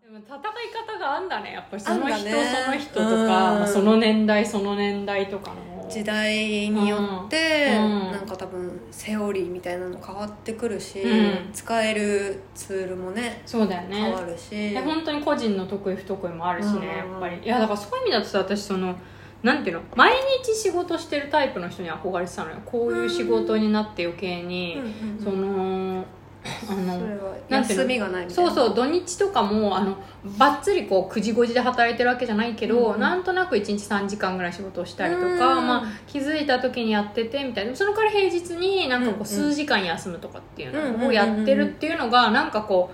でも戦い方があんだね。やっぱりその人、その人とか、うん。まあその年代その年代とかの。時代によって、うん。なんか多分セオリーみたいなの変わってくるし、うん。使えるツールもねそうだよね。変わるし、で本当に個人の得意不得意もあるしね、うん。やっぱり。いやだからそういう意味だとさ私そのなんていうの？毎日仕事してるタイプの人に憧れてたのよ。こういう仕事になって余計に、そのあその？休みがないみたいそうなそう土日とかもあのばっつりこう9時5時で働いてるわけじゃないけど、うんなんとなく1日3時間ぐらい仕事をしたりとか、うんまあ、気づいた時にやっててみたいな。そのから平日になんかこう数時間休むとかっていううんのをやってるっていうのがなんかこ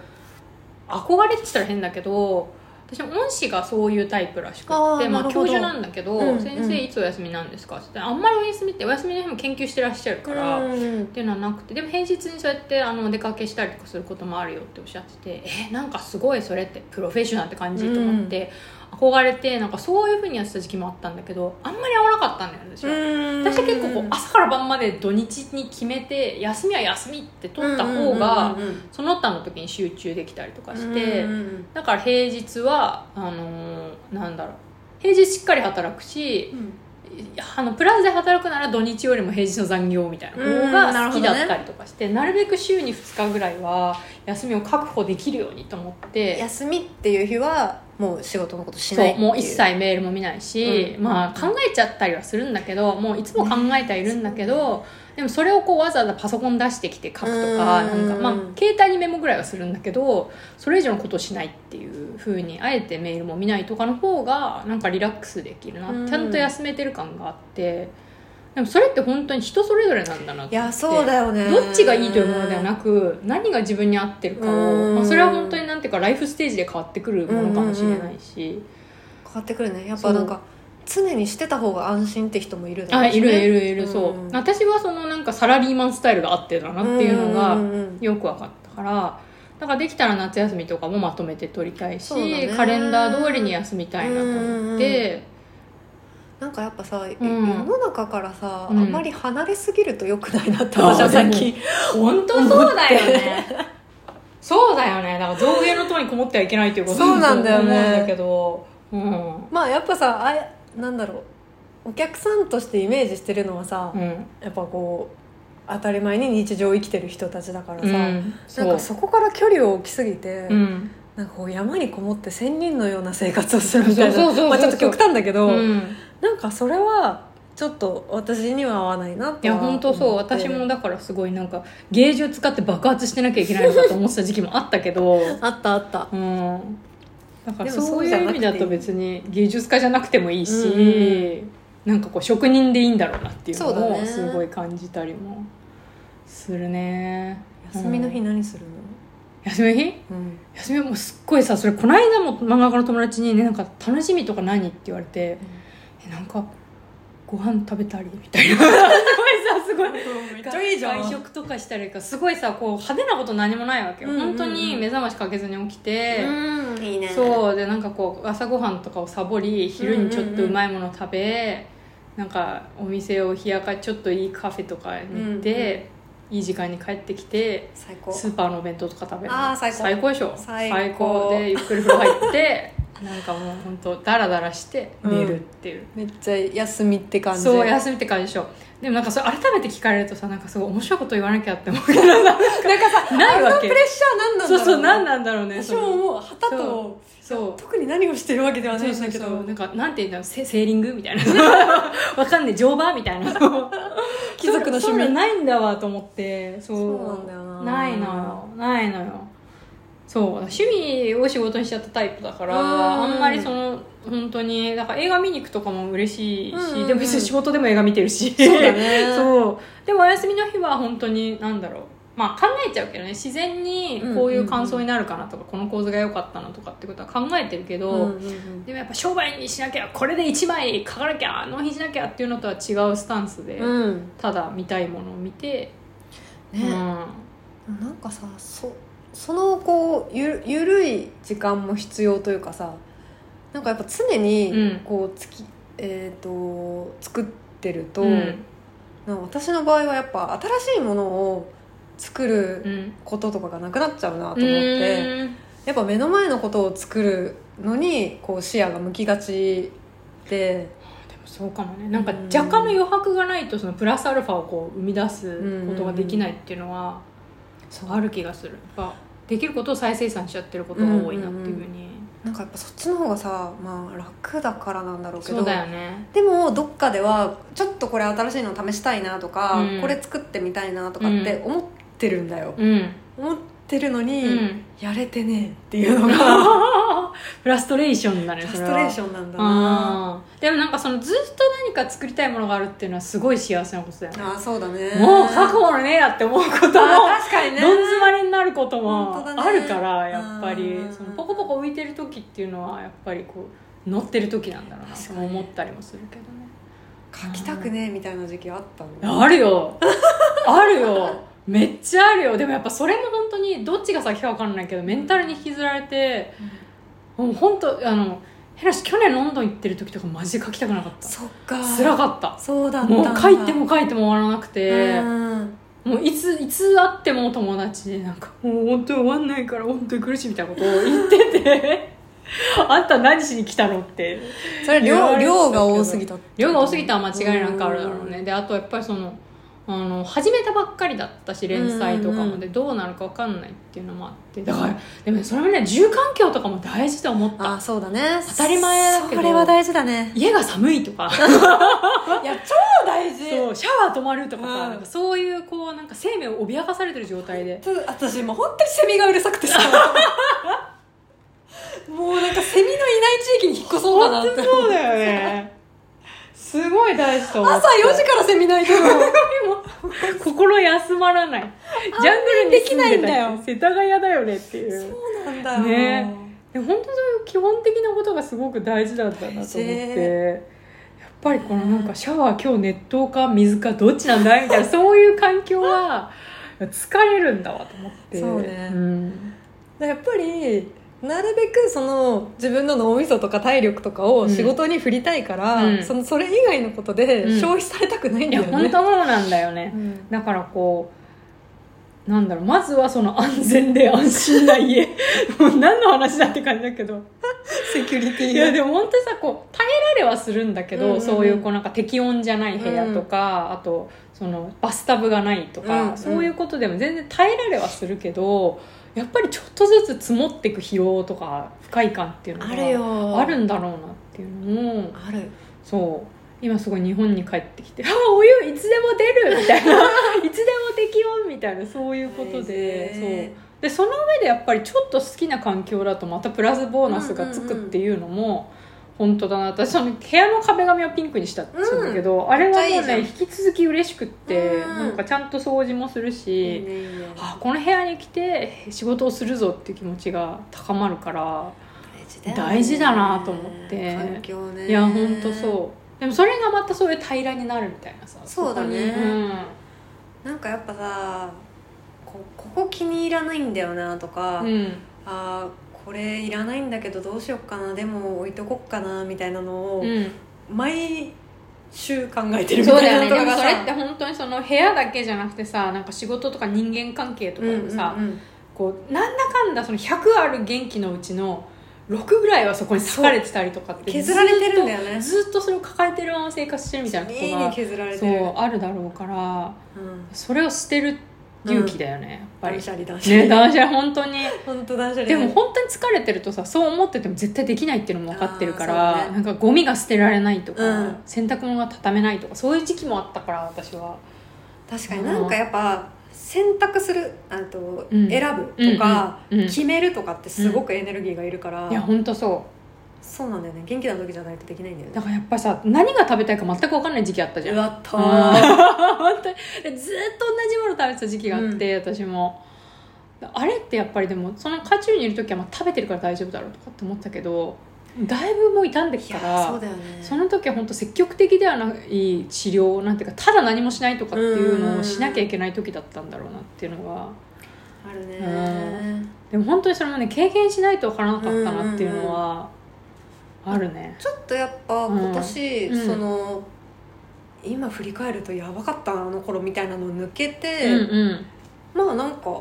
う憧れって言ったら変だけど私も恩師がそういうタイプらしくってまあ、教授なんだけど、うんうん先生いつお休みなんですか?」ってあんまりお休みってお休みの日も研究してらっしゃるから。うんっていうのはなくてでも平日にそうやってあのお出かけしたりとかすることもあるよっておっしゃっててえなんかすごいそれってプロフェッショナルって感じと思って、憧れてなんかそういうふうにやってた時期もあったんだけどあんまり合わなかったんだよね私は。うん。私は結構こう朝から晩まで土日に決めて休みは休みって取った方がその他の時に集中できたりとかして、だから平日はあのーなんだろう。平日しっかり働くしうん。あのプラスで働くなら土日よりも平日の残業みたいな方が好きだったりとかしてな,、るべく週に2日ぐらいは休みを確保できるようにと思って。休みっていう日はもう仕事のことしそないっていう。もう一切メールも見ないし、うん。まあ考えちゃったりはするんだけどもういつも考えてはいるんだけど、でもそれをこうわざわざパソコン出してきて書くとか,、うん。なんかまあ携帯にメモぐらいはするんだけどそれ以上のことをしないっていうふうにあえてメールも見ないとかの方がなんかリラックスできるな、うん。ちゃんと休めてる感があってでもそれって本当に人それぞれなんだなって。いやそうだよね。どっちがいいというものではなく何が自分に合ってるかを、うん。まあ、それは本当になんていうかライフステージで変わってくるものかもしれないし。変わってくるね。やっぱなんか常にしてた方が安心って人もいるね。あいるいるいる、そう。うん私はそのなんかサラリーマンスタイルが合ってたなっていうのがんんうんよく分かったからだからできたら夏休みとかもまとめて取りたいし、そうだね。カレンダー通りに休みたいなと思って、なんかやっぱさ、ん。世の中からさ、うん。あまり離れすぎるとよくないなって私は最近本当そうだよね。そうだよね。だから造形の塔にこもってはいけないっていうことそうなんだよね。だけど、うん。まあやっぱさあれなんだろう。お客さんとしてイメージしてるのはさ、うん。やっぱこう当たり前に日常を生きてる人たちだからさ、うん。なんかそこから距離を置きすぎて、うんなんかこう山にこもって仙人のような生活をするみたいなちょっと極端だけど、うん。なんかそれはちょっと私には合わないなっていや本当そう。私もだからすごいなんか芸術使って爆発してなきゃいけないのかと思ってた時期もあったけど。あったあった。うん。だからそういう意味だと別に芸術家じゃなくてもいいし、うんなんかこう職人でいいんだろうなっていうのをすごい感じたりもするね。休みの日何するの、休み？の日うん。休み？はもうすっごいさそれこの間も漫画家の友達にねなんか楽しみとか何？って言われて、えなんかご飯食べたり？みたいな。すごいさすごい。めっちゃいいじゃん。外食とかしたりか。すごいさこう派手なこと何もないわけよ、うんうんうん。本当に目覚ましかけずに起きて、うん。いいね。そう。でなんかこう朝ごはんとかをサボり昼にちょっとうまいもの食べ、なんかお店を冷やかちょっといいカフェとかに行って、いい時間に帰ってきて最高。スーパーのお弁当とか食べるの。あー最高。最高でしょ？最高。でゆっくり風呂入って なんかもう本当ダラダラして寝るっていう、めっちゃ休みって感じ。そう休みって感じでしょでもなんかそれ改めて聞かれるとさなんかすごい面白いこと言わなきゃって思うけどなんか ないわけ。プレッシャーなんなんだろそうそう何なんだろうね。私ももう旗とそう。特に何をしてるわけではないんそうだけどなんかなんて言うんだろう。セセーリングみたいな。わかんねえ。乗馬みたいな。貴族の趣味。そういうのないんだわと思って。そう。そうなんだよな。ないのよ。ないのよそう趣味を仕事にしちゃったタイプだからうんあんまりその本当にだから映画見に行くとかも嬉しいし、うんうんうん。でも別に仕事でも映画見てるし。そうだね。そう。でもお休みの日は本当になんだろう。まあ考えちゃうけどね。自然にこういう感想になるかなとか、この構図が良かったなとかってことは考えてるけど、うんうんうん。でもやっぱ商売にしなきゃこれで1枚書かなきゃ納品しなきゃっていうのとは違うスタンスで、うん。ただ見たいものを見て、ね、うん。なんかさそそのこうゆゆるい時間も必要というかさなんかやっぱ常にうん。こうつき、えー、と作ってると、うん。私の場合はやっぱ新しいものを作るうん。こととかがなくなっちゃうなと思っうてーんやっぱ目の前のことを作るのにこう視野が向きがちででもそうかもね。なんか若干の余白がないとそのプラスアルファをこう生み出すことができないっていうのはそうある気がする。やっぱできることを再生産しちゃってることが多いなっていうふうに、なんかやっぱそっちの方がさ、まあ、楽だからなんだろうけどね。でもどっかではちょっとこれ新しいの試したいなとか、うん。これ作ってみたいなとかって思ってるんだよ、うん。思ってるのに、うん。やれてねえっていうのが フラストレーションだねフラストレーションなんだな。でもなんかそのずっと何か作りたいものがあるっていうのはすごい幸せなことだよね。ああそうだね。もう覚悟のねえやって思うことも確かにね。どん詰まりになることもあるからやっぱり。うんそのポコポコ浮いてる時っていうのはやっぱりこう乗ってる時なんだろうな。と確かに。思ったりもするけどね。書きたくねえみたいな時期あったの？あるよ。あるよ。めっちゃあるよ。でもやっぱそれも本当にどっちが先か分かんないけどメンタルに引きずられてもう本当あのヘラシ去年ロンドン行ってる時とかマジで書きたくなかった。そっか。辛かった。そうだったもう書いても書いても終わらなくてうん。もういついつ会っても友達でなんかもう本当に終わんないから本当に苦しいみたいなことを言ってて あんた何しに来たのって。それ量量が多すぎた量が多すぎたら間違いなくあるだろうね。であとやっぱりそのあの始めたばっかりだったし連載とかもでどうなるか分かんないっていうのもあって。だからでもねそれもね住環境とかも大事と思った。ああそうだね。当たり前だけどそれは大事だね。家が寒いとか。いや超大事。そうシャワー止まるとかさ、うん。そういうこうなんか生命を脅かされてる状態で。私もう本当にセミがうるさくてさ。もうなんかセミのいない地域に引っ越そうかなってそうだよねすごい大事と思って。朝4時からセミ鳴いてるの。心休まらない。ジャングルにできないんだよ。世田谷だよねっていう。そうなんだ。よね。でも本当そういう基本的なことがすごく大事だったなと思って。やっぱりこのなんかシャワー今日熱湯か水かどっちなんだいみたいなそういう環境は疲れるんだわと思って。そうね。ん。やっぱりなるべくその自分の脳みそとか体力とかを仕事に振りたいから、うん。そのそれ以外のことでうん。消費されたくないんだよね、本当そうなんだよね。うん。だからこうなんだろうまずはその安全で安心な家。もう何の話だって感じだけど。セキュリティいやでも本当にさこう耐えられはするんだけど、うんうんうん。そういうこうなんか適温じゃない部屋とか、あとそのバスタブがないとか、うんうん。そういうことでも全然耐えられはするけどやっぱりちょっとずつ積もっていく疲労とか不快感っていうのがあるんだろうなっていうのもある。そう。今すごい日本に帰ってきて「ああお湯いつでも出る! 」みたいな「いつでも適温!」みたいな。そういうことで。そう。へでその上でやっぱりちょっと好きな環境だとまたプラスボーナスがつくっていうのも本当だな。私その部屋の壁紙はピンクにしたって言うんだけど、あれはもうね引き続き嬉しくって、うん。なんかちゃんと掃除もするし、いいねいいねあこの部屋に来て仕事をするぞっていう気持ちが高まるから。大事だなと思って。環境ね。いや本当そう。でもそれがまたそういう平らになるみたいなさそうだね。こに。なんかやっぱさこここ気に入らないんだよなとか、うん、うん。あーこれいらないんだけどどうしよっかなでも置いとこっかなみたいなのを、うん。毎週考えてるみそうだたいなよね。でもそれって本当にその部屋だけじゃなくてさなんか仕事とか人間関係とかでもさ、うんうんうん。こうなんだかんだその100ある元気のうちの6ぐらいはそこに裂かれてたりとかって削られてるんだよね。ずっとずっとそれを抱えてるまま生活してるみたいなとこが削られてそるうあるだろうからうん。それを捨てる勇気だよね、やっぱり。断捨離断捨離。ね断捨離本当に。本当断捨離。でも本当に疲れてるとさそう思ってても絶対できないっていうのも分かってるから、ね。なんかゴミが捨てられないとか、うん。洗濯物が畳めないとかそういう時期もあったから私は。確かになんかやっぱ選択するあと、うん。選ぶとか、うんうんうん。決めるとかってすごくエネルギーがいるから、いや本当そそうなんだよね。元気な時じゃないとできないんだよだからやっぱりさ何が食べたいか全く分かんない時期あったじゃん。うわったうん。本当に。でずっと同じもの食べてた時期があって、私も。あれってやっぱりでもその渦中にいる時はまあ食べてるから大丈夫だろうとかって思ったけどだいぶもう傷んできいたらやそうだよね。その時は本当積極的ではない治療なんていうかただ何もしないとかっていうのをしなきゃいけない時だったんだろうなっていうのが。あるね、うでも本当にそれもね経験しないと分からなかったなっていうのはあるね。ちょっとやっぱ今年、うん。その今振り返るとやばかったなあの頃みたいなのを抜けて、うんうん。まあなんか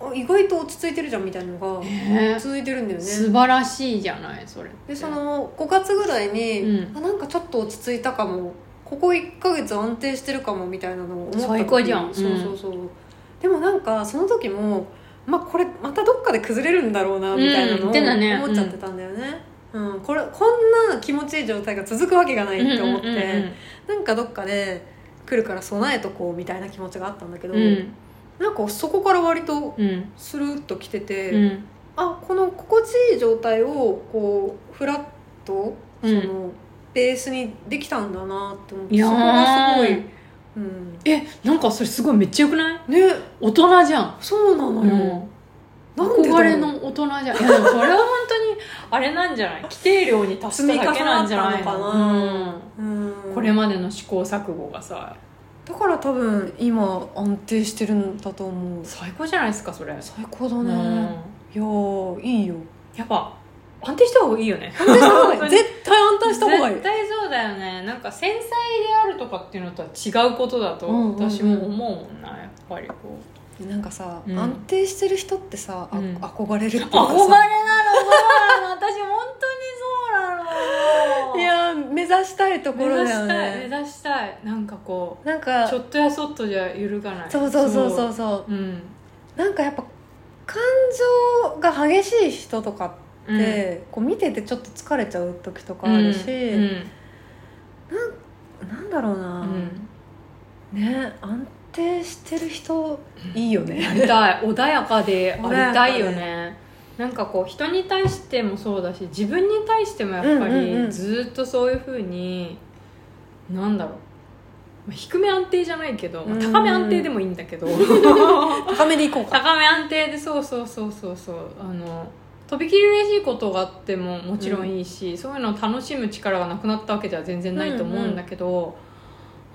あ意外と落ち着いてるじゃんみたいなのがね続いてるんだよね。素晴らしいじゃないそれでその5月ぐらいに、うん。あなんかちょっと落ち着いたかも。ここ1ヶ月安定してるかもみたいなのを思った時最高じゃん。うん。そうそうそう、でもなんかその時もまあこれまたどっかで崩れるんだろうなみたいなのうん。を思っちゃってたんだよね、うんこれこんな気持ちいい状態が続くわけがないって思って、うんうんなんかどっかで来るから備えとこうみたいな気持ちがあったんだけど、うん。うんなんかそこから割とうんスルッと来てて、うん。あこの心地いい状態をこうフラッとそうん。の、ベースにできたんだなって思ってそこがすごい、うん、えなんかそれすごいめっちゃよくない？ね。大人じゃん。そうなのよ、なん憧れの大人じゃん。いやでもそれは本当にあれなんじゃない？規定量に達しただけなんじゃないの？かのうん。うん。これまでの試行錯誤がさ。だから多分今安定してるんだと思う。最高じゃないですかそれ、最高だうん。ね、いやーいいよ。やっぱ安定した方がいいよね。安定した方がいい。絶対安定した方がいい。絶対そうだよね。なんか繊細であるとかっていうのとは違うことだとうんうんうん。私も思うもんなやっぱりこうなんかさ、うん。安定してる人ってさ、あうん。憧れるっていうか憧れなのさそうな。の私本当にそうなの。いやー目指したいとこ目ろだよ指したいね目指したい。なんかこなんかうちょっとやそっとじゃ揺るがない。そうそうそうそうそう。う。ん。なんかやっぱ感情が激しい人とかって、こう見ててちょっと疲れちゃう時とかあるし、うんなんだろうな、うん。ね安定してる人いいよね、やりたい。穏やかで ありたいよね。なんかこう人に対してもそうだし自分に対してもやっぱうんうんうん。りずっとそういうふうになんだろう。まあ低め安定じゃないけど、まあうん。高め安定でもいいんだけど。高めでいこうか。高め安定でそうそうそうそうそう。あのとびきり嬉しいことがあってももちろんいいし、そういうのを楽しむ力がなくなったわけでは全然ないと思うんだけど、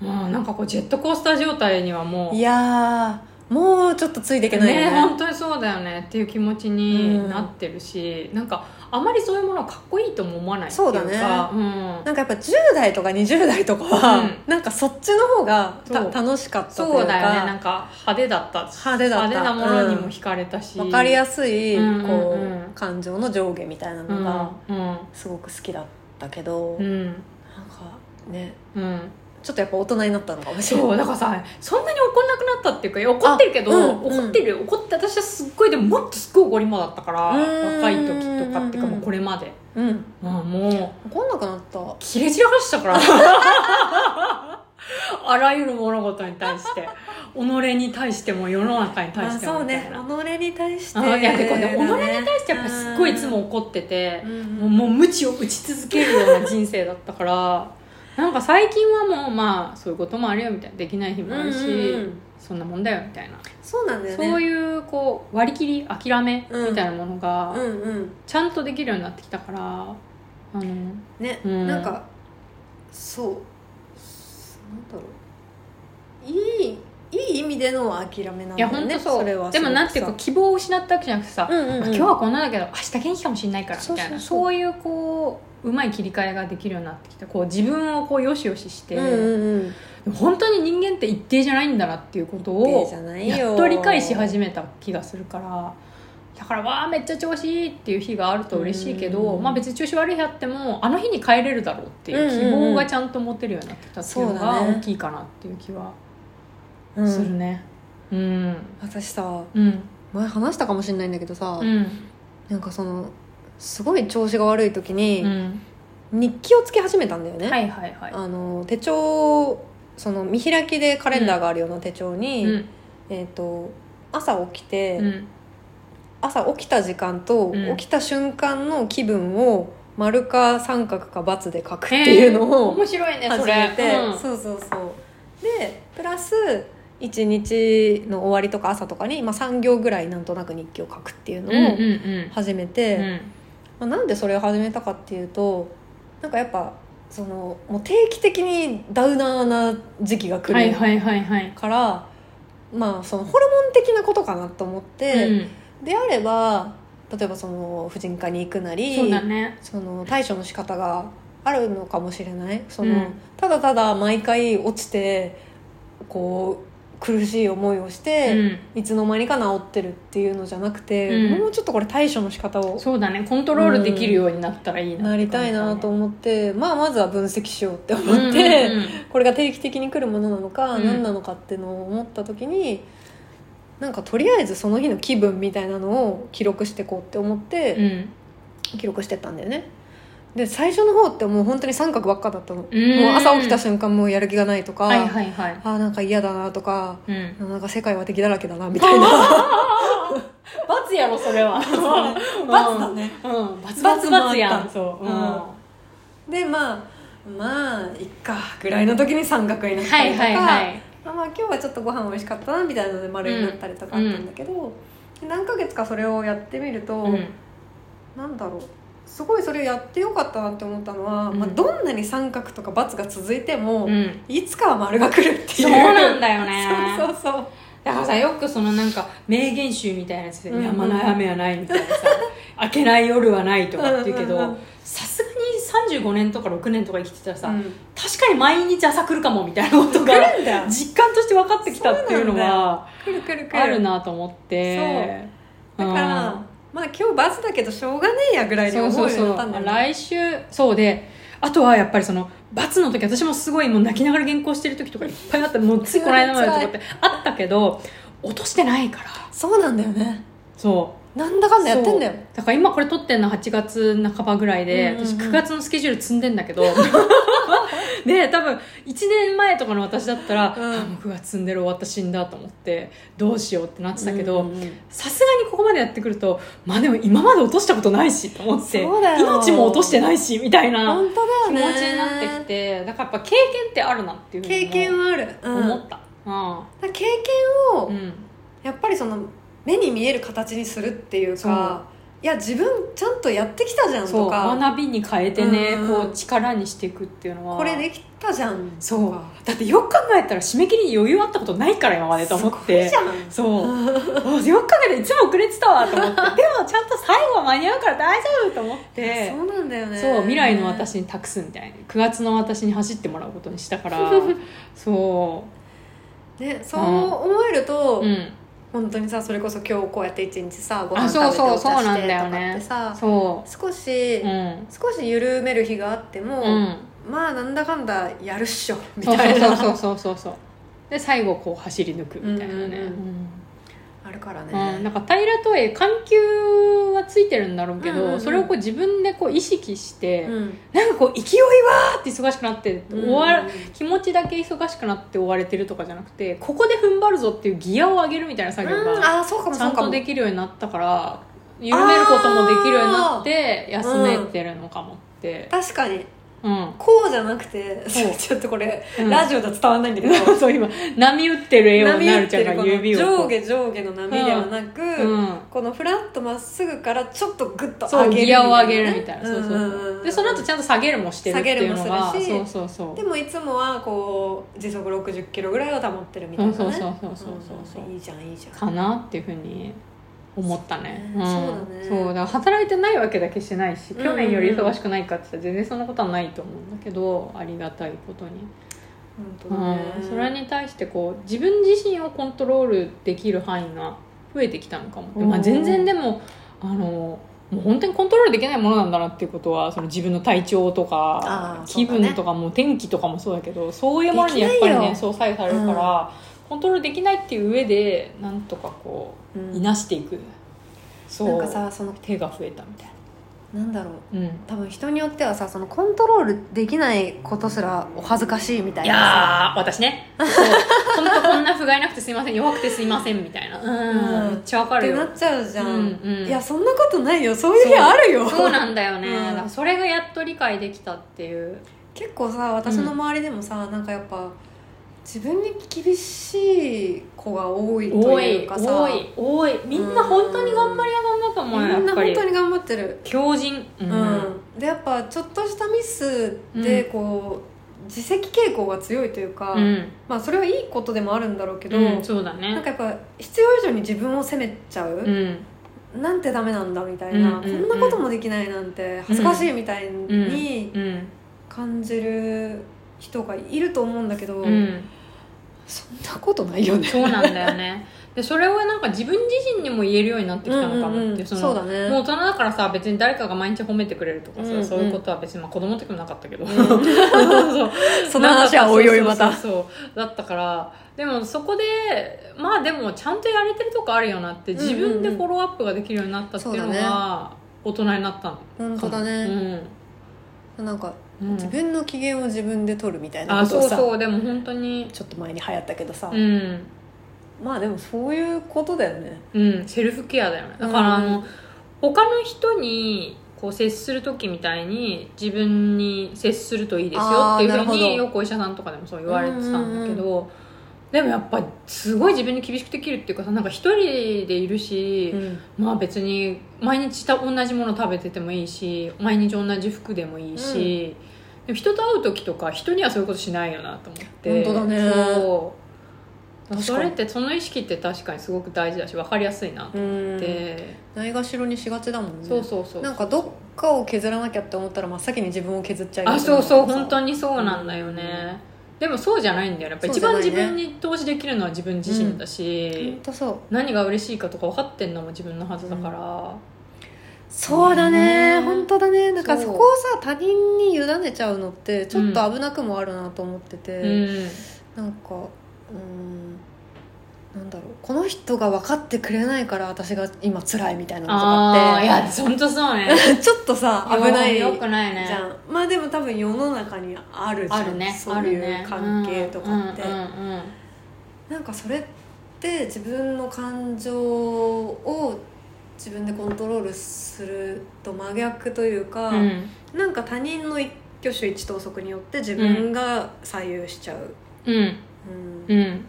まあなんかこうジェットコースター状態にはもういやーもうちょっとついていけないよね。ね本当にそうだよね。っていう気持ちになってるし、なんかあまりそういうものはかっこいいとも思わないっていうかそうだね。うん。なんかやっぱ10代とか20代とかは、うん。なんかそっちの方がた楽しかったというか。そうだよね。なんか派手だった。派手だった。なものにも惹かれたし、分かりやすい、うんうんうん。こう感情の上下みたいなのがうん。すごく好きだったけど、うん。なんかね。うんちょっとやっぱ大人になったのかもしれない。そうだからさそんなに怒んなくなったっていうか怒ってるけど、あうんうん。怒ってる怒って私はすっごいでももっとすっごい怒り魔だったから若い時とかっていうかもうこれまで、うん。まあ、もう怒んなくなった。切れ散らかしたから。あらゆる物事に対して己に対しても世の中に対してあそうねもみたいな、己に対してあいやでこれね己に対してやっぱすっごいいつも怒っててう、ん。もうもう無知を打ち続けるような人生だったからなんか最近はもうまあそういうこともあるよみたいなできない日もあるし、うんうんうん。そんなもんだよみたいな、そうなんだよね。そういうこう割り切り諦めみたいなものがちゃんとできるようになってきたからあのね、うん。なんかそうなんだろう。いいいい意味での諦めなんいやだよね本当そう。れは。でもなんていうか希望を失ったわけじゃなくてさ、うんうんうん。まあ今日はこんなだけど明日元気かもしれないからみたいな。そういうこううまい切り替えができるようになってきた。こう自分をこうよしよしして、うんうんうん。本当に人間って一定じゃないんだなっていうことをやっと理解し始めた気がするから。だからわあめっちゃ調子いいっていう日があると嬉しいけど、うんまあ、別に調子悪い日あってもあの日に帰れるだろうっていう希望がちゃんと持てるようになってきたっていうのが大きいかなっていう気はうん。するね。うん。私さうん。前話したかもしれないんだけどさ、うん。なんかそのすごい調子が悪い時にうん。日記をつけ始めたんだよね、はいはいはい。あの手帳その見開きでカレンダーがあるような手帳に、うん。えー、と朝起きて、うん。朝起きた時間と、うん。起きた瞬間の気分を丸か三角か×で書くっていうのを面白いねそ始れめて、うん。そうそうそう。でプラス一日の終わりとか朝とかに、まあ、3行ぐらいなんとなく日記を書くっていうのをうん。始めて、うんまあ、なんでそれを始めたかっていうとなんかやっぱそのもう定期的にダウナーな時期が来るはいはいはいはい。から、まあそのホルモン的なことかなと思って、うん。であれば例えばその婦人科に行くなりそうだね。その対処の仕方があるのかもしれない。その、うん。ただただ毎回落ちてこう苦しい思いをして、うん。いつの間にか治ってるっていうのじゃなくて、うん。もうちょっとこれ対処の仕方をそうだね。コントロールできるようになったらいいななりたいなと思って、まあ、まずは分析しようって思って、これが定期的に来るものなのか、うん。何なのかっていうのを思った時になんかとりあえずその日の気分みたいなのを記録していこうって思って、うん。記録してったんだよねで最初の方ってもう本当に三角ばっかだったの、うん。もう朝起きた瞬間もうやる気がないとか、はいはいはい。あーなんか嫌だなとかうん。なんか世界は敵だらけだなみたいな。罰やろそれは。罰だね。うん。罰罰罰罰やんそう。うん。でまあまあいっかぐらいの時に三角になったはいりとか、はいはいあまあ今日はちょっとご飯美味しかったなみたいなので丸になったりとかあったんだけど、何ヶ月かそれをやってみると、うん。なんだろうすごいそれやってよかったなって思ったのは、うん。まあ、どんなに三角とか×が続いても、うん。いつかは丸が来るっていう。そうなんだよね。そうそうそう。だからさよくそのなんか名言集みたいなやつで「うんうん。山の雨はない」みたいなさ「明けない夜はない」とかって言うけどさすがに35年とか6年とか生きてたらさ、うん。確かに毎日朝来るかもみたいなことが実感として分かってきたっていうのはあるなと思って。だから、まあ今日バスだけどしょうがねえやぐらいにそう思そうようになったんだよね。来週そうであとはやっぱりその罰の時私もすごいもう泣きながら原稿してる時とかいっぱいあった。もうついこの間までとかってあったけど落としてないから。そうなんだよね。そう。なんだかんだやってんだよ。だから今これ撮ってんの8月半ばぐらいで、うんうんうん。私9月のスケジュール積んでんだけどで多分1年前とかの私だったら、うん。あもう9月積んでる終わった死んだと思ってどうしようってなってたけどうんうんうん。さすがにここまでやってくるとまあでも今まで落としたことないしと思って命も落としてないしみたいな気持ちになってきてだからやっぱ経験ってあるなっていう経験はある、うん。思った、だから経験を、うん。うんやっぱりその目に見える形にするっていうかいや自分ちゃんとやってきたじゃんそうとか学びに変えてね、うん。こう力にしていくっていうのは。これできたじゃんそう。だってよく考えたら締め切りに余裕あったことないから今までと思って。そう。あよく考えたらいつも遅れてたわと思って。でもちゃんと最後は間に合うから大丈夫と思って。そうなんだよね。そう未来の私に託すみたいな。9月の私に走ってもらうことにしたから。そねそう思えると、ううん本当にさそれこそ今日こうやって一日さごあ飯食べてお茶してとかっだよね。てさそ少し、ううん。少し緩める日があっても、うん。まあなんだかんだやるっしょみたいな。そうそうそうそうそうで最後こう走り抜くみたいなね、うんうんうんうんあるからね、うん、なんか平とえ緩急はついてるんだろうけど、うんうんうん。それをこう自分でこう意識して、うん。なんかこう勢いわーって忙しくなって、うん終わる気持ちだけ忙しくなって追われてるとかじゃなくてここで踏ん張るぞっていうギアを上げるみたいな作業うんがちゃんとできるようになったから緩めることもできるようになって休めてるのかもって、確かにうん。こうじゃなくてそう。ちょっとこれ、うん。ラジオでは伝わんないんだけど。そう今波打ってる絵を波なるちゃんが打ってるこの指をこう。上下上下の波ではなく、うん。このフラッとまっすぐからちょっとグッとそう上げるギアを上げねるみたいな、そうそうでその後ちゃんと下げるもしてるっていうのが下げるもするし。そうそうそう。でもいつもはこう時速60キロぐらいを保ってるみたいなね。そうそうそうそうそうそう。うん。いいじゃんいいじゃん。かなっていうふうに思ったね、ねん。そうだね。そうだから働いてないわけだけしてないしうん。去年より忙しくないかって言ったら全然そんなことはないと思うんだけどありがたいことに、本当だね。うん、それに対してこう自分自身をコントロールできる範囲が増えてきたのかも、まあ、うん全然でもあのもう本当にコントロールできないものなんだなっていうことはその自分の体調とか気分とかも天気とかもそうだけどそういうものにやっぱりねそう左右されるから、コントロールできないっていう上でなんとかこううん。いなしていく、そう。なんかさその手が増えたみたいな。んだろう。な、うん、多分人によってはさそのコントロールできないことすらお恥ずかしいみたいいなさ。やー私ね。そう。本当こんな不甲斐なくてすいません弱くてすいませんみたいな。うん、うん。めっちゃわかるよ。ってなっちゃうじゃん、うんうん。いやそんなことないよ。そういう日あるよ。そうなんだよね、うん。だからそれがやっと理解できたっていう。結構さ私の周りでもさ、なんかやっぱ自分に厳しい子が多いと多いいうかさ。多い多いみんな本当に頑張り屋なんだと思うよみん。なやっぱり。本当に頑張ってる。強靭。ううん、でやっぱちょっとしたミスでこう、自責傾向が強いというか、うん、まあそれはいいことでもあるんだろうけど、うんそうだなんねかやっぱ必要以上に自分を責めちゃう、うん。なんてダメなんだみたいな、うんうんうん。こんなこともできないなんて恥ずかしいみたいにうん。感じる人がいると思うんだけど、うんそんなことないよね。そうなんだよね。でそれをなんか自分自身にも言えるようになってきたのかもって、うんうんうん。そうだね。もう大人だからさ別に誰かが毎日褒めてくれるとかさ、うんうん。そういうことは別にまあ子供の時もなかったけど、んそうそうその話はおいおいまたそうそうそうそうだったからでもそこでまあでもちゃんとやれてるとこあるよなって自分でフォローアップができるようになったっていうのが大人になったのかも本当だね、なんかうん、うん。自分の機嫌を自分で取るみたいなあそうことをさそうでも本当に。ちょっと前に流行ったけどさ、うん。まあでもそういうことだよね。うん、セルフケアだよね。だからあの、他の人にこう接する時みたいに自分に接するといいですよっていうふうによくお医者さんとかでもそう言われてたんだけど、でもやっぱすごい自分に厳しくできるっていうかさなんか一人でいるし、うん。まあ別に毎日た同じもの食べててもいいし毎日同じ服でもいいし、でも人と会う時とか人にはそういうことしないよなと思って。本当だね。そう。それってその意識って確かにすごく大事だし分かりやすいなとうん思って、ないがしろにしがちだもんね。そうそうそう。なんかどっかを削らなきゃって思ったら真っ先に自分を削っちゃいがあちそうそう。本に当にそうなんだよね、でもそうじゃないんだよね。やっぱ一番自そうじゃないね。分に投資できるのは自分自身だし、本当そう。何が嬉しいかとか分かってんのも自分のはずだから、そうだね。ね。本当だね。なんかそうそこをさ他人に委ねちゃうのってちょっと危なくもあるなと思ってて、うん。なんかうんなんだろう。この人が分かってくれないから私が今辛いみたいなのとあかって。あいや本当そうね。ちょっとさ危ない。よくないね。じゃん。まあでも多分世の中にあるじゃん。あるねそういう関係とかって、うんうんうんうん。なんかそれって自分の感情を自分でコントロールすると真逆というか、うん。なんか他人の一挙手一投足によって自分が左右しちゃう、うん。うん。うん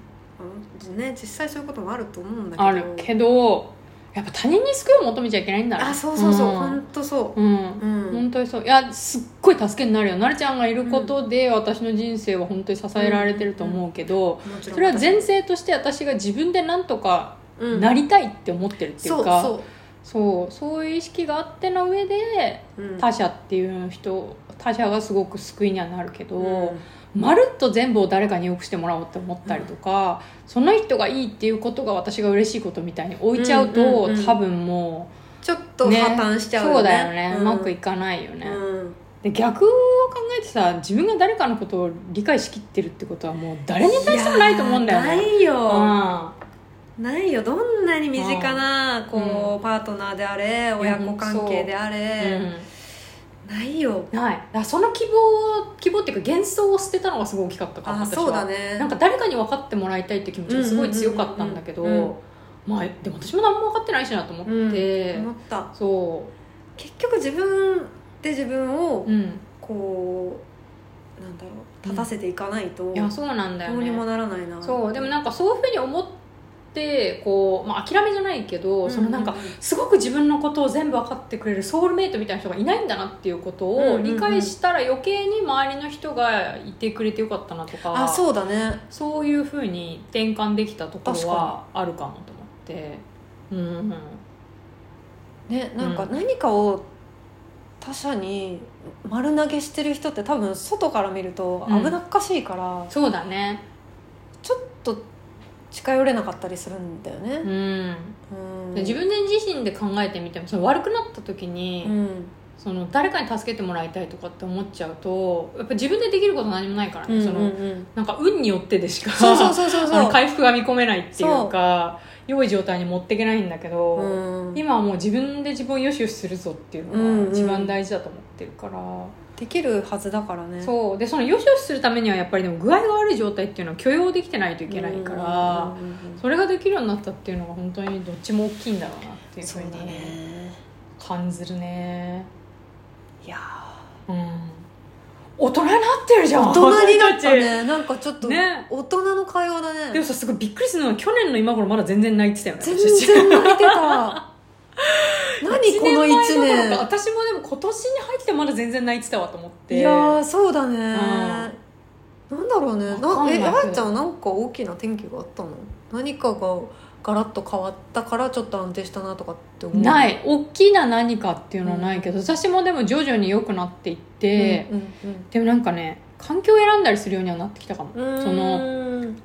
ね、実際そういうこともあると思うんだけど。あるけどやっぱ他人に救いを求めちゃいけないんだねあそうそうそう、ん。本当そう。うん。うん。本当にそう。いやすっごい助けになるよ。なるちゃんがいることで、私の人生は本当に支えられてると思うけど、もちろん。それは前提として私が自分で何とかうん。なりたいって思ってるっていうか、そうそうそういう意識があっての上でそう、うん。他者っていう人他者がすごく救いにはなるけど、うん。まるっと全部を誰かに良くしてもらおうって思ったりとか、その人がいいっていうことが私が嬉しいことみたいに置いちゃうと、うんうんうん多分もちょっとう、ね、破綻しちゃうよね。そうだよね、うまくいかかないよね、うん。で逆を考えてさ自分が誰かのことを理解しきってるってことはもう誰に対してもないと思うんだよね。いやないよ、うんないよ。どんなに身近なこう、パートナーであれ親子関係であれ、ないよ。ない。だからその希望希望っていうか幻想を捨てたのがすごい大きかったかもあ私は。そうだね。なんか誰かに分かってもらいたいって気持ちがすごい強かったんだけどうんうん。うんうんまあでも私も何も分かってないしなと思って、思った。そ結局自分で自分をううん。こうなんだろう立たせていかないと、いやそうなんだよどうにもねならないなそう。でもなんかそういうふうに思ってこう、まあ、諦めじゃないけど、うんそのなんかすごく自分のことを全部分かってくれるソウルメイトみたいな人がいないんだなっていうことをうんうんうん。理解したら余計に周りの人がいてくれてよかったなとかあそうだね。そういうふうに転換できたところはあるかもと思って。うんうんねなんかうん。何かを他者に丸投げしてる人って多分外から見ると危なっかしいから、そうだね。ちょっと近寄れなかったりするんだよね、うん。うん。で自分で自身で考えてみてもその悪くなった時に、うん。その誰かに助けてもらいたいとかって思っちゃうとやっぱ自分でできること何もないからね、そのうんなんか運によってでしか回復が見込めないっていうか良い状態に持っていけないんだけど、うん。今はもう自分で自分を良し良しするぞっていううんうん。のが一番大事だと思ってるから、できるはずだからね。そう。でその良し良しするためにはやっぱりでも具合が悪い状態っていうのは許容できてないといけないから、それができるようになったっていうのが本当にどっちも大きいんだろうなっていうふそうにね。感じるね。いやうん。大人になってるじゃん大人になった私ねなんかちょっとね。大人の会話だね。たちでもさすごいびっくりするのは去年の今頃まだ全然泣いてたよね全私然泣いてた何この1一前どころか年私もでも今年に入ってまだ全然泣いてたわと思って。いやーそうだね、なんだろうね。なえあやちゃんはなんか大きな転機があったの？何かがガラッと変わったからちょっと安定したなとかって思う？ない。大きな何かっていうのはないけど、私もでも徐々に良くなっていって、うんでもなんかね環境を選んだりするようにはなってきたかも、うんうん。そのうん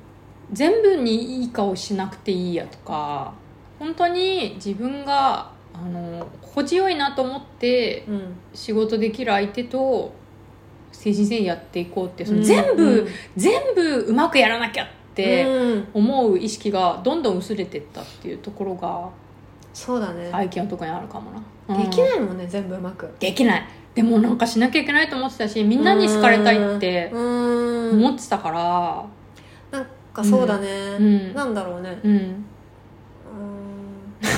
全部にいい顔しなくていいやとか本当に自分があの心地よいなと思ってうん。仕事できる相手と誠心誠意やっていこうってその全部、うん。全部うまくやらなきゃってうん。思う意識がどんどん薄れてったっていうところがそうだね、最近は特にあるかもな、できないもんね全部うまく。できない。でもなんかしなきゃいけないと思ってたしみんなに好かれたいってうん。思ってたから。なんかそうだね、うん。なんだろうね。うんうん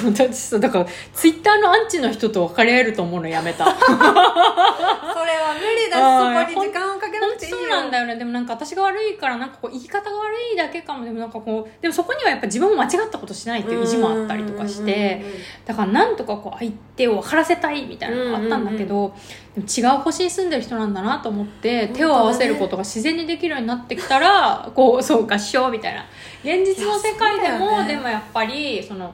私さだからツイッターのアンチの人と別れ合えると思うのやめた。それは無理だしそこに時間をかけなくていいよそうなんだよね。でもなんか私が悪いからなんかこう言い方が悪いだけかも。でもなんかこうでもそこにはやっぱ自分も間違ったことしないっていう意地もあったりとかしてだからなんとかこう相手を分からせたいみたいなのがあったんだけど、違う星に住んでる人なんだなと思って手を合わせることが自然にできるようになってきたら、こうそう合唱みたいな。現実の世界でも、ね。でもやっぱりその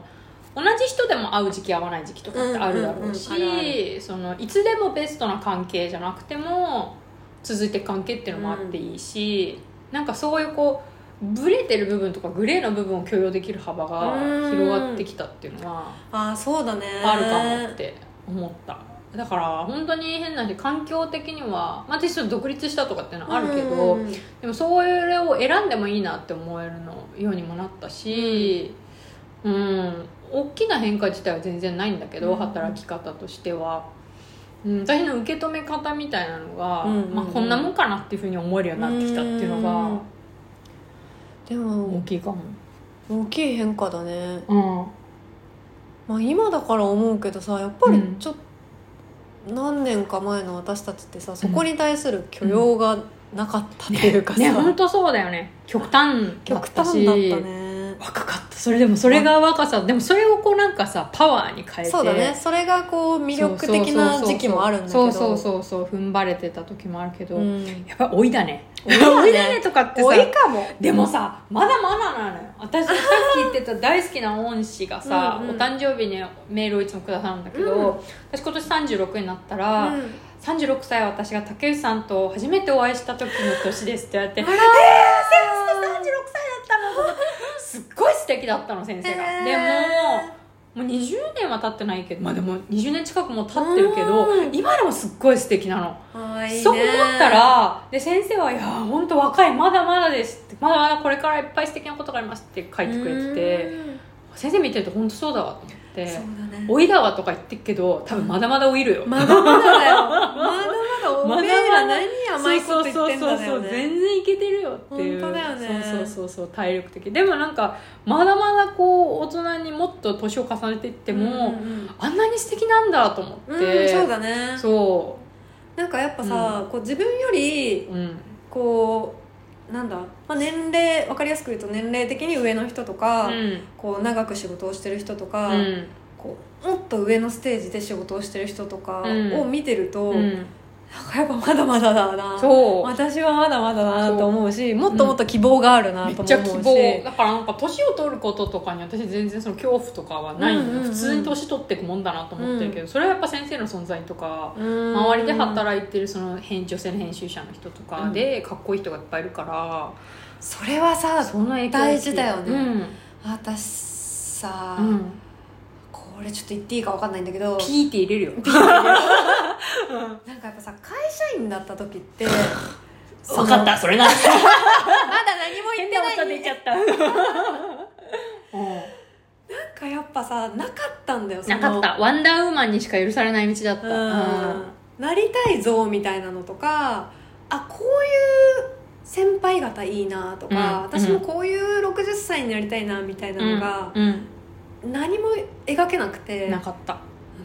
同じ人でも会う時期会わない時期とかってあるだろうし、うんうんうんあるあそのいつでもベストな関係じゃなくても続いていく関係っていうのもあっていいし、なんかそういうこうブレてる部分とかグレーの部分を許容できる幅が広がってきたっていうのはああそうだね。あるかもって思った。だから本当に変な話環境的には、まあ、私ちょっと独立したとかっていうのはあるけど、うんでもそれを選んでもいいなって思えるのようにもなったしうん、大きな変化自体は全然ないんだけど、うん。働き方としては、うん、私の受け止め方みたいなのが、うんうんうん。まあ、こんなもんかなっていうふうに思えるようになってきたっていうのうん。がでも大きいかも、大きい変化だね、うん、まあ、今だから思うけどさやっぱりうん。ちょっと何年か前の私たちってさそこに対する許容がなかったっていうかさ、ね本当そうだよね極端だ極ったし端だったね若かったそれでもそれが若さでもそれをこうなんかさパワーに変えてそうだね。それがこう魅力的な時期もあるんだけど。そうそうそうそう踏ん張れてた時もあるけど、うん。やっぱ老いだね。老いだね。老いだねとかってさ多いかも。でもさまだまだなのよ。私さっき言ってた大好きな恩師がさうんうん。お誕生日にメールをいつもくださるんだけど、うん私今年36になったら、うん。36歳私が竹内さんと初めてお会いした時の年ですって言われてあら36歳だったのすっごい素敵だったの先生が、へー。でももう20年は経ってないけど。まあでも20年近くもう経ってるけどうん。今でもすっごい素敵なの。あーいいね。そう思ったらで先生は「いやー本当若いまだまだです」って「まだまだこれからいっぱい素敵なことがあります」って書いてくれててうん。先生見てると本当そうだわと思ってそうだね。老いだわとか言ってるけど多分まだまだ老いるよ、まだまだだよ。まだまだおめえら何甘いこと言ってんだよね。全然いけてるよっていう。本当だよね。そうそうそうそう体力的。でもなんかまだまだこう大人にもっと年を重ねていっても、うんうんあんなに素敵なんだと思って、うんそうだね。そなんかやっぱさ、こう自分よりううん。こうなんだ、まあ、年齢分かりやすく言うと年齢的に上の人とか、うん。こう長く仕事をしてる人とか、うん。こうもっと上のステージで仕事をしてる人とかうん。を見てると、うんやっぱまだまだだな。そう。私はまだまだだなと思うしもっともっと希望があるなめとも思うし、っちゃ希望。だからなんか年を取ることとかに私全然その恐怖とかはない。うんうんうん。普通に年取っていくもんだなと思ってるけど、それはやっぱ先生の存在とか周周りで働いてるその編女性の編集者の人とかでかっこいい人がいっぱいいるから、それはさその大事だよね。うん。私さ、うん、これちょっと言っていいか分かんないんだけど。ピーって入れるよ。なんかやっぱさ会社員だった時って 分かったそれな。まだ何も言ってない。変な音出ちゃった、なんかやっぱさなかったんだよなかった。ワンダーウーマンにしか許されない道だった、うん。なりたい像みたいなのとかあこういう先輩方いいなとか、うん。私もこういう60歳になりたいなみたいなのが、うん何も描けなくて。なかった。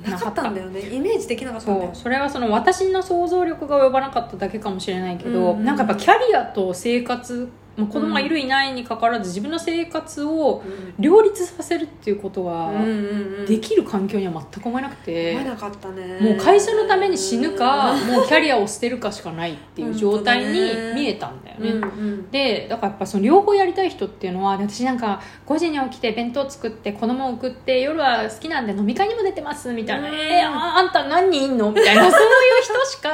なかったんだよね。イメージできなかったんだよそう。それはその私の想像力が及ばなかっただけかもしれないけど、うん。なんかやっぱキャリアと生活、まあ、子供がいるいないにかかわらず自分の生活を両立させるっていうことがうんうんうん。できる環境には全く思えなくて、思えなかったね。もう会社のために死ぬか、もうキャリアを捨てるかしかないっていう状態に見えたんだよね。でだからやっぱその両方やりたい人っていうのは私なんか5時に起きて弁当作って子供を送って夜は好きなんで飲み会にも出てますみたいな「うん。えーああんた何人いんの?」みたいな。そういう人しか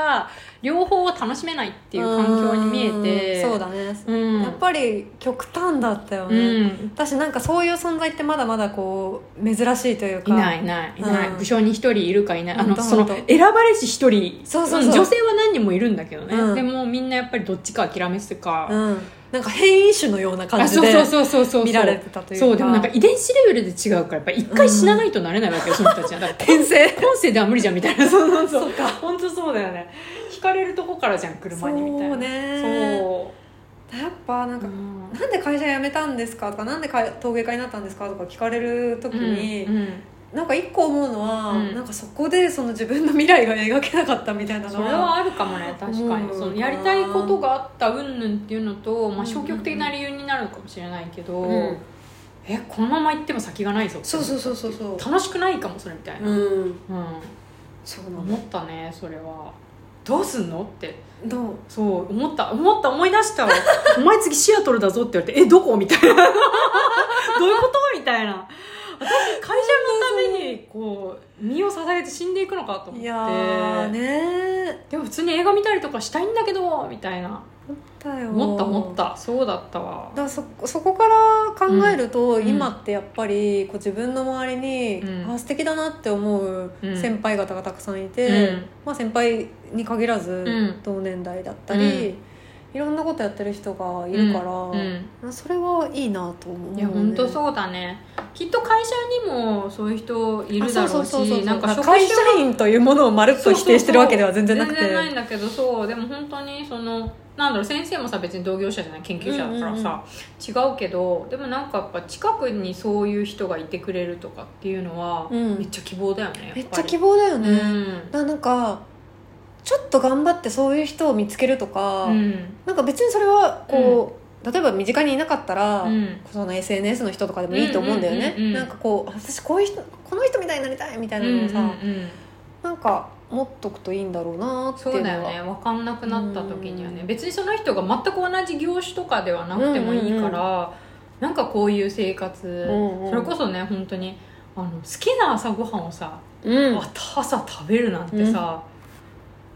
両方を楽しめないっていう環境に見えてうんそうだね、うん。やっぱり極端だったようね、ん。私なんかそういう存在ってまだまだこう珍しいというか。いないいないいない、うん。部署に一人いるかいない。あのその選ばれし一人。そうそうそう。女性は何人もいるんだけどね、うん。でもみんなやっぱりどっちか諦めすか、うん、なんか変異種のような感あじでそうそうそうそうそう見られてたというか。そうでもなんか遺伝子レベルで違うからやっぱ一回死なないとなれないわけよ、その人たちは。だから転生？今世では無理じゃんみたいな。そうそうそう。そうか。本当そうだよね。引かれるとこからじゃん車にみたいな。そうね。そやっぱなんか、ううん。なんで会社辞めたんですかとかなんでか陶芸家になったんですかとか聞かれる時に、うんうんなんか一個思うのは、うん。なんかそこでその自分の未来が描けなかったみたいなそのはれはあるかもね確かに。うん。そのやりたいことがあった云々っていうのと、まあ、うん消極的な理由になるかもしれないけど、うん。えこのまま行っても先がないぞ。そうそうそうそうそう。楽しくないかもそれみたいな、うん。うん。そうな思ったねそれは。どうすんのって。どう？そう思った思った思い出したわ。お前次シアトルだぞって言われてえどこ？みたいな。どういうこと？みたいな私会社のためにこう身を捧げて死んでいくのかと思って。いやーね。でも普通に映画見たりとかしたいんだけどみたいな。思った思ったそうだったわ。だからそそこから考えると、うん。今ってやっぱりこう自分の周りに、うん。あ素敵だなって思ううん。先輩方がたくさんいて、うん。まあ、先輩に限らず、ん。同年代だったり、いろんなことやってる人がいるから、うんそれはいいなと思う、ね、いや本当そうだね。きっと会社にもそういう人いあるだろうしなんか職会種社員というものをまるっと否定してるわけでは全然なくて。全然ないんだけどそう。でも本当にそのなんだろう先生もさ別に同業者じゃない研究者だからさ、違うけどでもなんかやっぱ近くにそういう人がいてくれるとかっていうのは、うん。めっちゃ希望だよねめっちゃ希望望だよね、うん。なんかちょっと頑張ってそういう人を見つけるとか、うん。なんか別にそれはこう、例えば身近にいなかったら、うん。その SNS の人とかでもいいと思うんだよね、うんうんうんうん。なんかこう私こういう人この人みたいになりたいみたいなのをさ、うんうんうん。なんか持っとくといいんだろうなっていうのは。そうだよね。分かんなくなった時にはね。うん。別にその人が全く同じ業種とかではなくてもいいから、なんかこういう生活、んうん。それこそね本当にあの好きな朝ごはんをさ、うん。朝食べるなんてさ、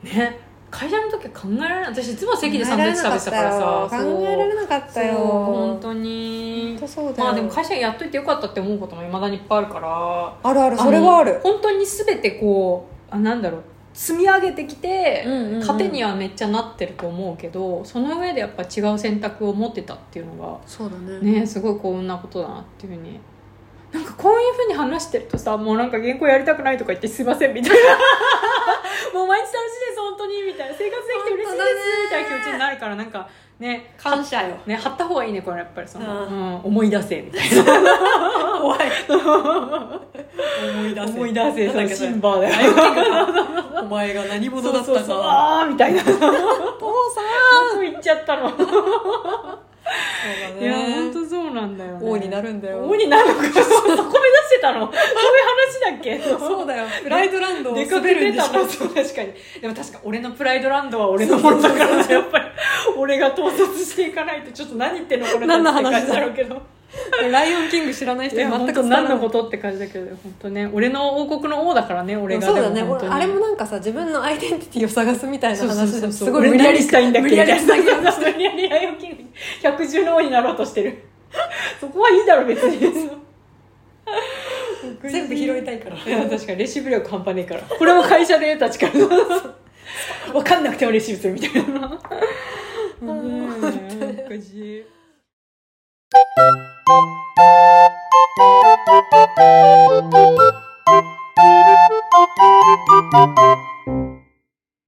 ね会社の時は考えられない。私いつも席でサンドイッチ食べてたからさ。考えられなかったよ。本当に。まあでも会社やっといてよかったって思うこともいまだにいっぱいあるから。あるあるそれはある。の本当に全てこうあなんだろう。積み上げてきて、糧にはめっちゃなってると思うけどその上でやっぱ違う選択を持ってたっていうのそうだね。がねすごい幸運なことだなっていうふうに。なんかこういうふうに話してるとさもうなんか原稿やりたくないとか言ってすいませんみたいな もう毎日楽しいです本当にみたいな。生活できて嬉しいですみたいな気持ちになるからなんかね感謝よ。ね貼った方がいいねこれやっぱりその、ううん思い出せみたいな。怖い。思い出せ。思い出せなんだっけシンバーだよ。お前が何者だったか。そあーみたいな。父さん。どこ行っちゃったの。そういやだね本当そうなんだよ、ね、王になるんだよ。王になるのか。そこてたの？そういう話だっけ？そうだよ。プライドランドを滑るんでしたょ確かに。でも確か俺のプライドランドは俺のものだからさやっぱり。俺が統率していかないとちょっと何言ってんのこれ何の話だって感じだろうけど。ライオンキング知らない人に全く何のことって感じだけど本当ね。俺の王国の王だからね俺が。そうだね。あれもなんかさ自分のアイデンティティを探すみたいな話ですごい無理やりしたいんだっけ無理やりしたいんだ無理やりライオンキング百獣の王になろうとしてる。そこはいいだろ別に全部拾いたいから。いや確かにレシーブ力半端ねえから。これも会社で得た力分 かんなくてもレシーブするみたいな。おかしい